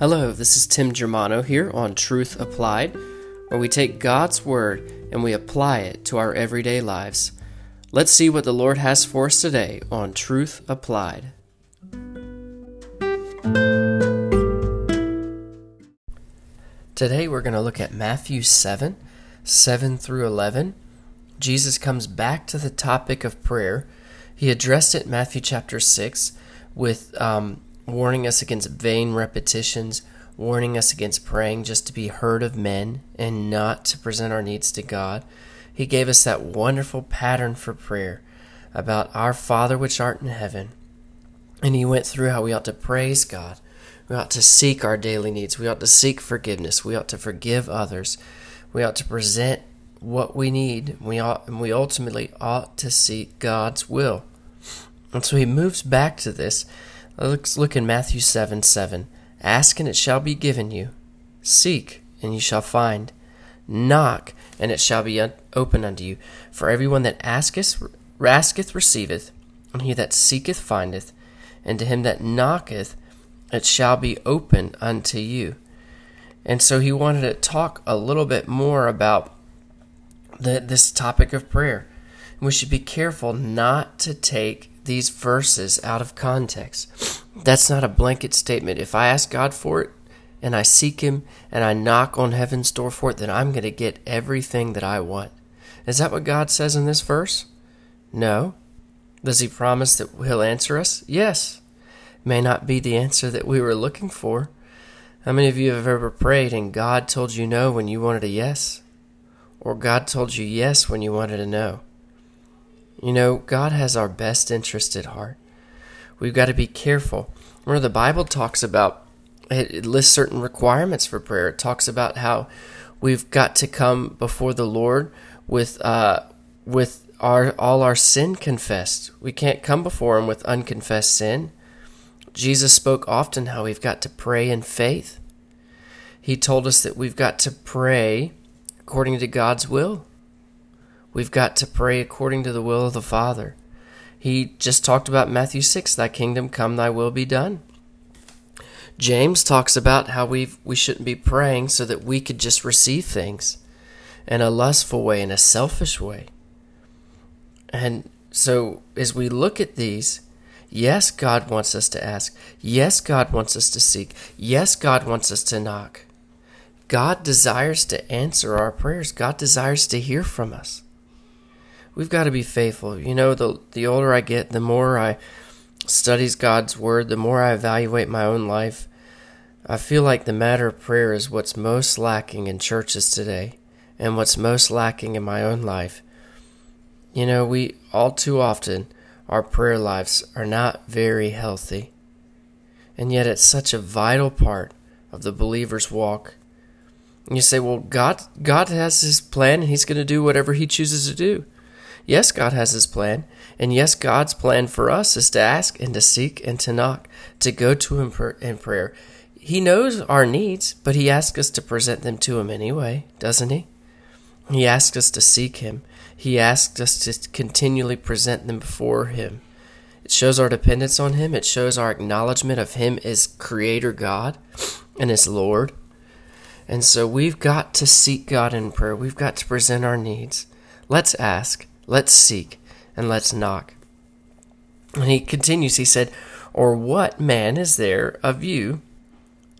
Hello, this is Tim Germano here on Truth Applied, where we take God's Word and we apply it to our everyday lives. Let's see what the Lord has for us today on Truth Applied. Today we're going to look at Matthew 7 7 through 11. Jesus comes back to the topic of prayer. He addressed it in Matthew chapter 6 with um, warning us against vain repetitions, warning us against praying just to be heard of men and not to present our needs to God. He gave us that wonderful pattern for prayer about our Father which art in heaven. And he went through how we ought to praise God. We ought to seek our daily needs. We ought to seek forgiveness. We ought to forgive others. We ought to present what we need. We ought, and we ultimately ought to seek God's will. And so he moves back to this Let's look in Matthew 7 7. Ask and it shall be given you. Seek and you shall find. Knock and it shall be opened unto you. For everyone that asketh, asketh receiveth, and he that seeketh findeth, and to him that knocketh it shall be opened unto you. And so he wanted to talk a little bit more about the, this topic of prayer. We should be careful not to take these verses out of context. That's not a blanket statement. If I ask God for it and I seek Him and I knock on heaven's door for it, then I'm going to get everything that I want. Is that what God says in this verse? No. Does He promise that He'll answer us? Yes. may not be the answer that we were looking for. How many of you have ever prayed and God told you no when you wanted a yes? Or God told you yes when you wanted a no? You know, God has our best interest at heart. We've got to be careful. Where the Bible talks about, it lists certain requirements for prayer. It talks about how we've got to come before the Lord with uh, with our all our sin confessed. We can't come before Him with unconfessed sin. Jesus spoke often how we've got to pray in faith. He told us that we've got to pray according to God's will. We've got to pray according to the will of the Father. He just talked about Matthew 6, thy kingdom come, thy will be done. James talks about how we we shouldn't be praying so that we could just receive things in a lustful way, in a selfish way. And so as we look at these, yes, God wants us to ask. Yes, God wants us to seek. Yes, God wants us to knock. God desires to answer our prayers. God desires to hear from us we've got to be faithful. You know, the the older I get, the more I studies God's word, the more I evaluate my own life. I feel like the matter of prayer is what's most lacking in churches today and what's most lacking in my own life. You know, we all too often our prayer lives are not very healthy. And yet it's such a vital part of the believer's walk. And you say, "Well, God God has his plan and he's going to do whatever he chooses to do." Yes, God has His plan. And yes, God's plan for us is to ask and to seek and to knock, to go to Him in prayer. He knows our needs, but He asks us to present them to Him anyway, doesn't He? He asks us to seek Him. He asks us to continually present them before Him. It shows our dependence on Him. It shows our acknowledgement of Him as Creator God and as Lord. And so we've got to seek God in prayer. We've got to present our needs. Let's ask. Let's seek and let's knock. And he continues, he said, Or what man is there of you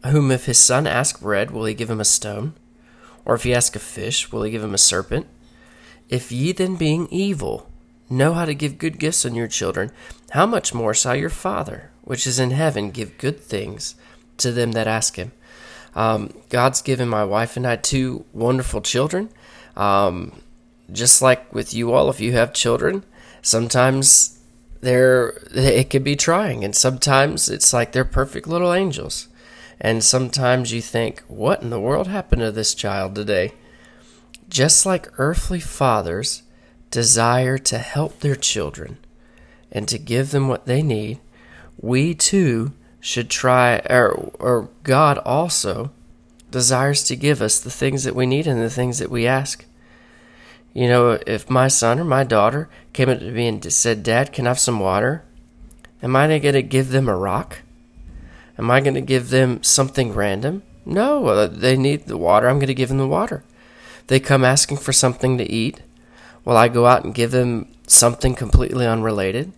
whom if his son ask bread, will he give him a stone? Or if he ask a fish, will he give him a serpent? If ye then being evil know how to give good gifts unto your children, how much more shall your Father, which is in heaven, give good things to them that ask him? Um, God's given my wife and I two wonderful children. Um, just like with you all, if you have children, sometimes they're it can be trying, and sometimes it's like they're perfect little angels, and sometimes you think, "What in the world happened to this child today?" Just like earthly fathers desire to help their children and to give them what they need, we too should try, or, or God also desires to give us the things that we need and the things that we ask. You know, if my son or my daughter came up to me and said, Dad, can I have some water? Am I going to give them a rock? Am I going to give them something random? No, uh, they need the water. I'm going to give them the water. They come asking for something to eat. Will I go out and give them something completely unrelated?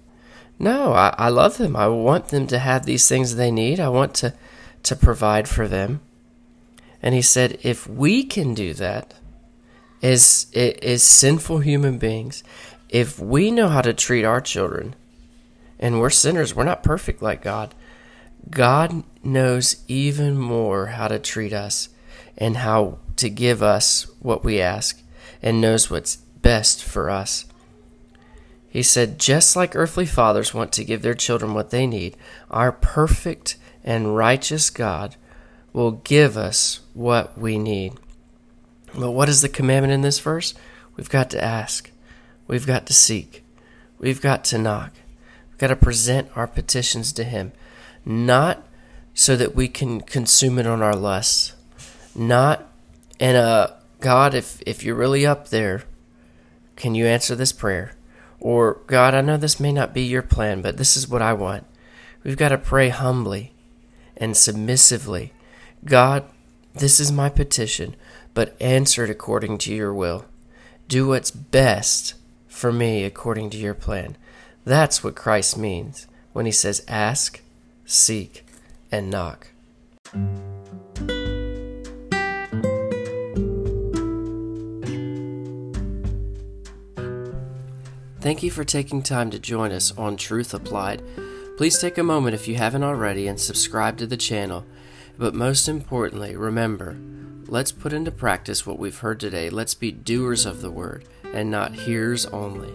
No, I, I love them. I want them to have these things they need. I want to, to provide for them. And he said, if we can do that as, as sinful human beings, if we know how to treat our children, and we're sinners, we're not perfect like God, God knows even more how to treat us and how to give us what we ask and knows what's best for us. He said, just like earthly fathers want to give their children what they need, our perfect and righteous God will give us what we need. But what is the commandment in this verse? We've got to ask. We've got to seek. We've got to knock. We've got to present our petitions to Him. Not so that we can consume it on our lusts. Not in a God, if, if you're really up there, can you answer this prayer? Or, God, I know this may not be your plan, but this is what I want. We've got to pray humbly and submissively. God, this is my petition, but answer it according to your will. Do what's best for me according to your plan. That's what Christ means when he says, ask, seek, and knock. Thank you for taking time to join us on Truth Applied. Please take a moment if you haven't already and subscribe to the channel. But most importantly, remember, let's put into practice what we've heard today. Let's be doers of the word and not hearers only.